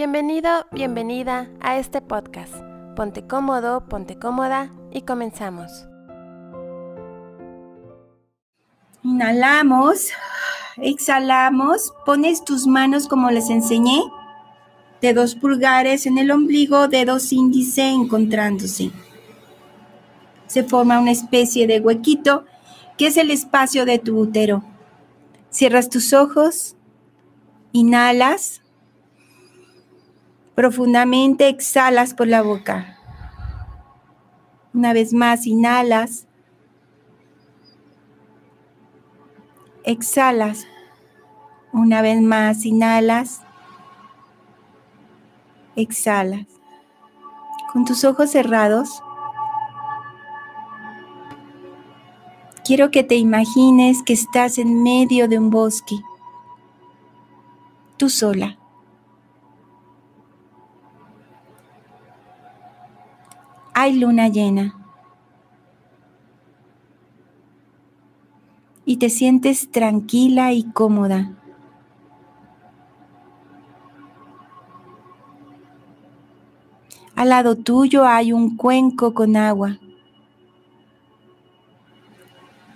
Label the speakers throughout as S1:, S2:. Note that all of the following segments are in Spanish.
S1: Bienvenido, bienvenida a este podcast. Ponte cómodo, ponte cómoda y comenzamos.
S2: Inhalamos, exhalamos, pones tus manos como les enseñé, dedos pulgares en el ombligo, dedos índice encontrándose. Se forma una especie de huequito que es el espacio de tu útero. Cierras tus ojos, inhalas, Profundamente exhalas por la boca. Una vez más, inhalas. Exhalas. Una vez más, inhalas. Exhalas. Con tus ojos cerrados, quiero que te imagines que estás en medio de un bosque, tú sola. Hay luna llena. Y te sientes tranquila y cómoda. Al lado tuyo hay un cuenco con agua.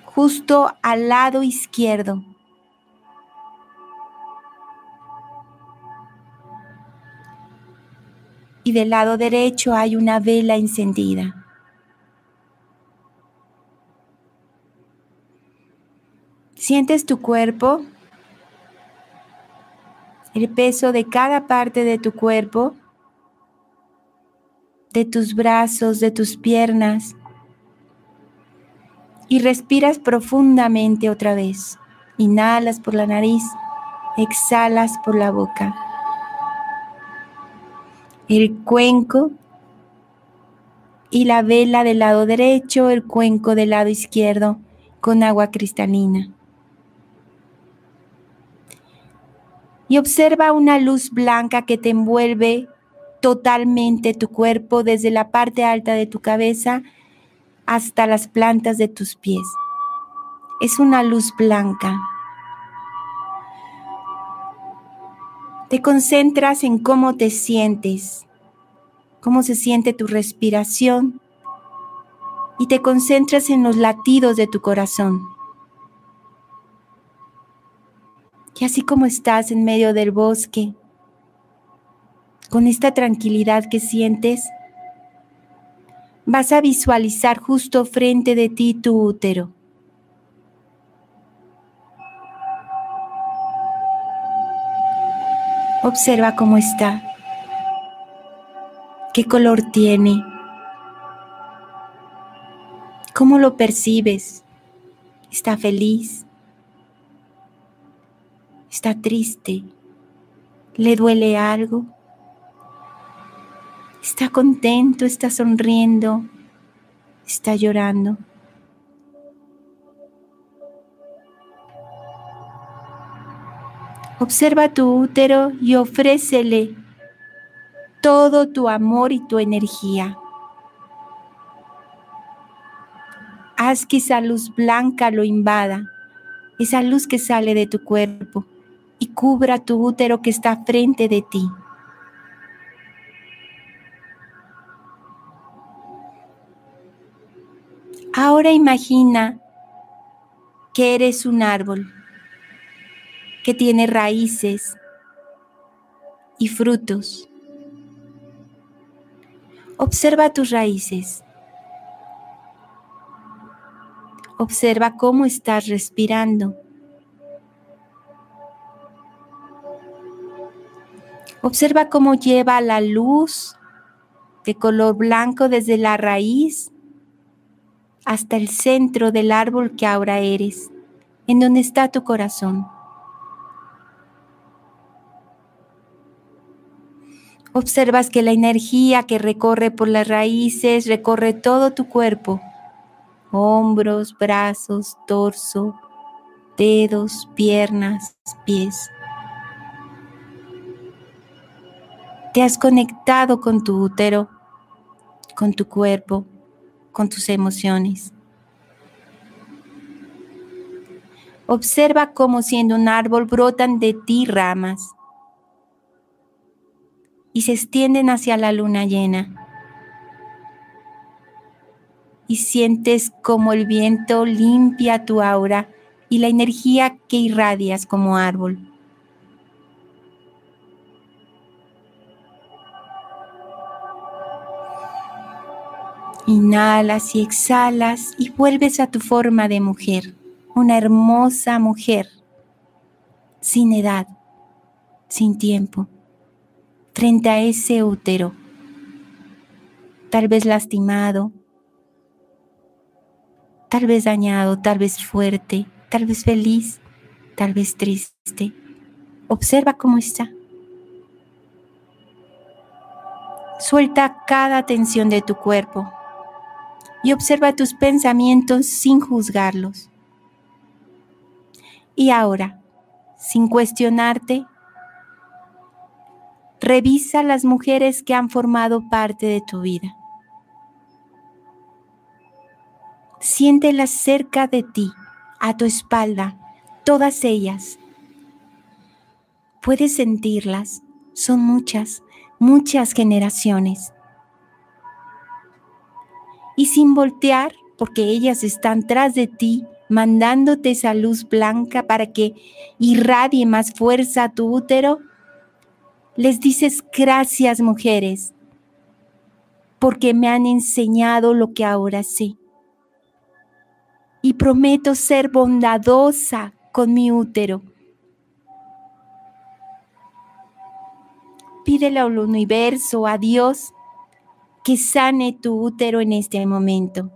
S2: Justo al lado izquierdo. Y del lado derecho hay una vela encendida. Sientes tu cuerpo, el peso de cada parte de tu cuerpo, de tus brazos, de tus piernas, y respiras profundamente otra vez. Inhalas por la nariz, exhalas por la boca el cuenco y la vela del lado derecho, el cuenco del lado izquierdo con agua cristalina. Y observa una luz blanca que te envuelve totalmente tu cuerpo desde la parte alta de tu cabeza hasta las plantas de tus pies. Es una luz blanca. Te concentras en cómo te sientes, cómo se siente tu respiración y te concentras en los latidos de tu corazón. Y así como estás en medio del bosque, con esta tranquilidad que sientes, vas a visualizar justo frente de ti tu útero. Observa cómo está, qué color tiene, cómo lo percibes. ¿Está feliz? ¿Está triste? ¿Le duele algo? ¿Está contento? ¿Está sonriendo? ¿Está llorando? Observa tu útero y ofrécele todo tu amor y tu energía. Haz que esa luz blanca lo invada, esa luz que sale de tu cuerpo y cubra tu útero que está frente de ti. Ahora imagina que eres un árbol que tiene raíces y frutos. Observa tus raíces. Observa cómo estás respirando. Observa cómo lleva la luz de color blanco desde la raíz hasta el centro del árbol que ahora eres, en donde está tu corazón. Observas que la energía que recorre por las raíces recorre todo tu cuerpo, hombros, brazos, torso, dedos, piernas, pies. Te has conectado con tu útero, con tu cuerpo, con tus emociones. Observa cómo siendo un árbol brotan de ti ramas y se extienden hacia la luna llena. Y sientes como el viento limpia tu aura y la energía que irradias como árbol. Inhalas y exhalas y vuelves a tu forma de mujer, una hermosa mujer, sin edad, sin tiempo, frente a ese útero, tal vez lastimado, tal vez dañado, tal vez fuerte, tal vez feliz, tal vez triste. Observa cómo está. Suelta cada tensión de tu cuerpo y observa tus pensamientos sin juzgarlos. Y ahora, sin cuestionarte, revisa las mujeres que han formado parte de tu vida. Siéntelas cerca de ti, a tu espalda, todas ellas. Puedes sentirlas, son muchas, muchas generaciones y sin voltear, porque ellas están tras de ti, mandándote esa luz blanca para que irradie más fuerza a tu útero, les dices gracias mujeres, porque me han enseñado lo que ahora sé. Y prometo ser bondadosa con mi útero. Pídele al universo, a Dios, que sane tu útero en este momento,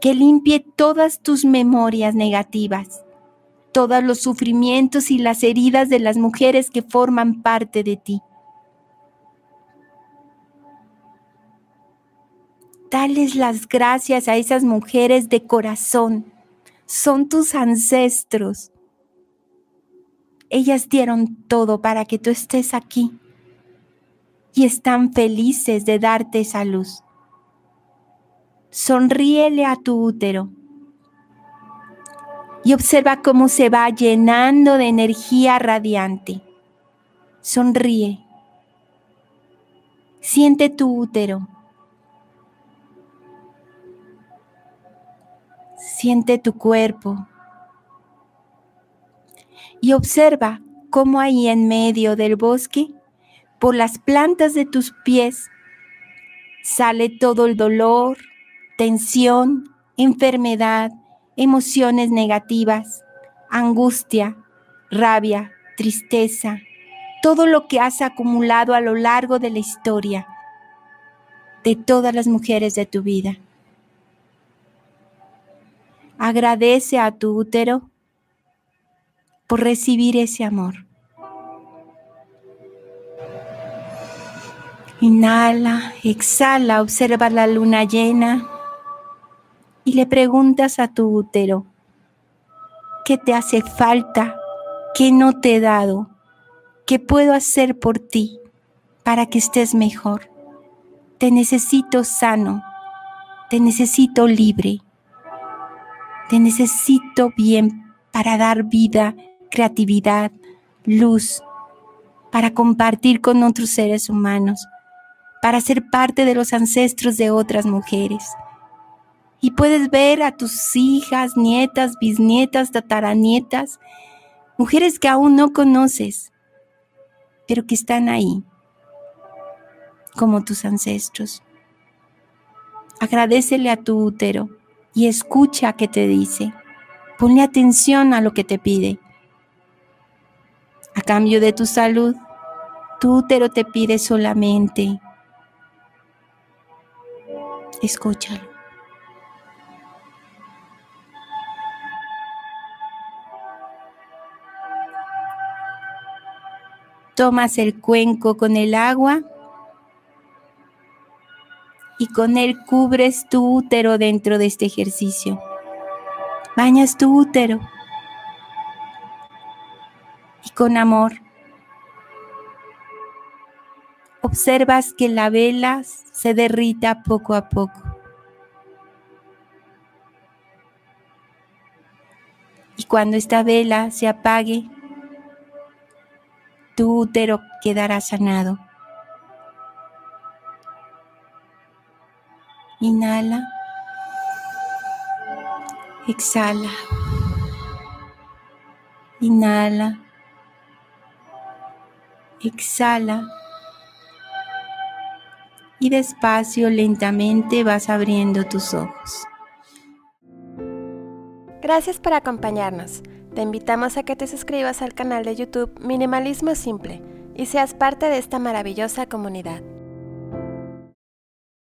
S2: que limpie todas tus memorias negativas, todos los sufrimientos y las heridas de las mujeres que forman parte de ti. Dales las gracias a esas mujeres de corazón. Son tus ancestros. Ellas dieron todo para que tú estés aquí y están felices de darte esa luz. Sonríele a tu útero y observa cómo se va llenando de energía radiante. Sonríe. Siente tu útero. Siente tu cuerpo. Y observa cómo ahí en medio del bosque por las plantas de tus pies sale todo el dolor, tensión, enfermedad, emociones negativas, angustia, rabia, tristeza, todo lo que has acumulado a lo largo de la historia de todas las mujeres de tu vida. Agradece a tu útero por recibir ese amor. Inhala, exhala, observa la luna llena le preguntas a tu útero, ¿qué te hace falta? ¿Qué no te he dado? ¿Qué puedo hacer por ti para que estés mejor? Te necesito sano, te necesito libre, te necesito bien para dar vida, creatividad, luz, para compartir con otros seres humanos para ser parte de los ancestros de otras mujeres. Y puedes ver a tus hijas, nietas, bisnietas, tataranietas, mujeres que aún no conoces, pero que están ahí, como tus ancestros. Agradecele a tu útero y escucha qué te dice. Ponle atención a lo que te pide. A cambio de tu salud, tu útero te pide solamente Escúchalo. Tomas el cuenco con el agua y con él cubres tu útero dentro de este ejercicio. Bañas tu útero y con amor observas que la vela se derrita poco a poco. Y cuando esta vela se apague, tu útero quedará sanado. Inhala. Exhala. Inhala. Exhala. Y despacio, lentamente vas abriendo tus ojos.
S1: Gracias por acompañarnos. Te invitamos a que te suscribas al canal de YouTube Minimalismo Simple y seas parte de esta maravillosa comunidad.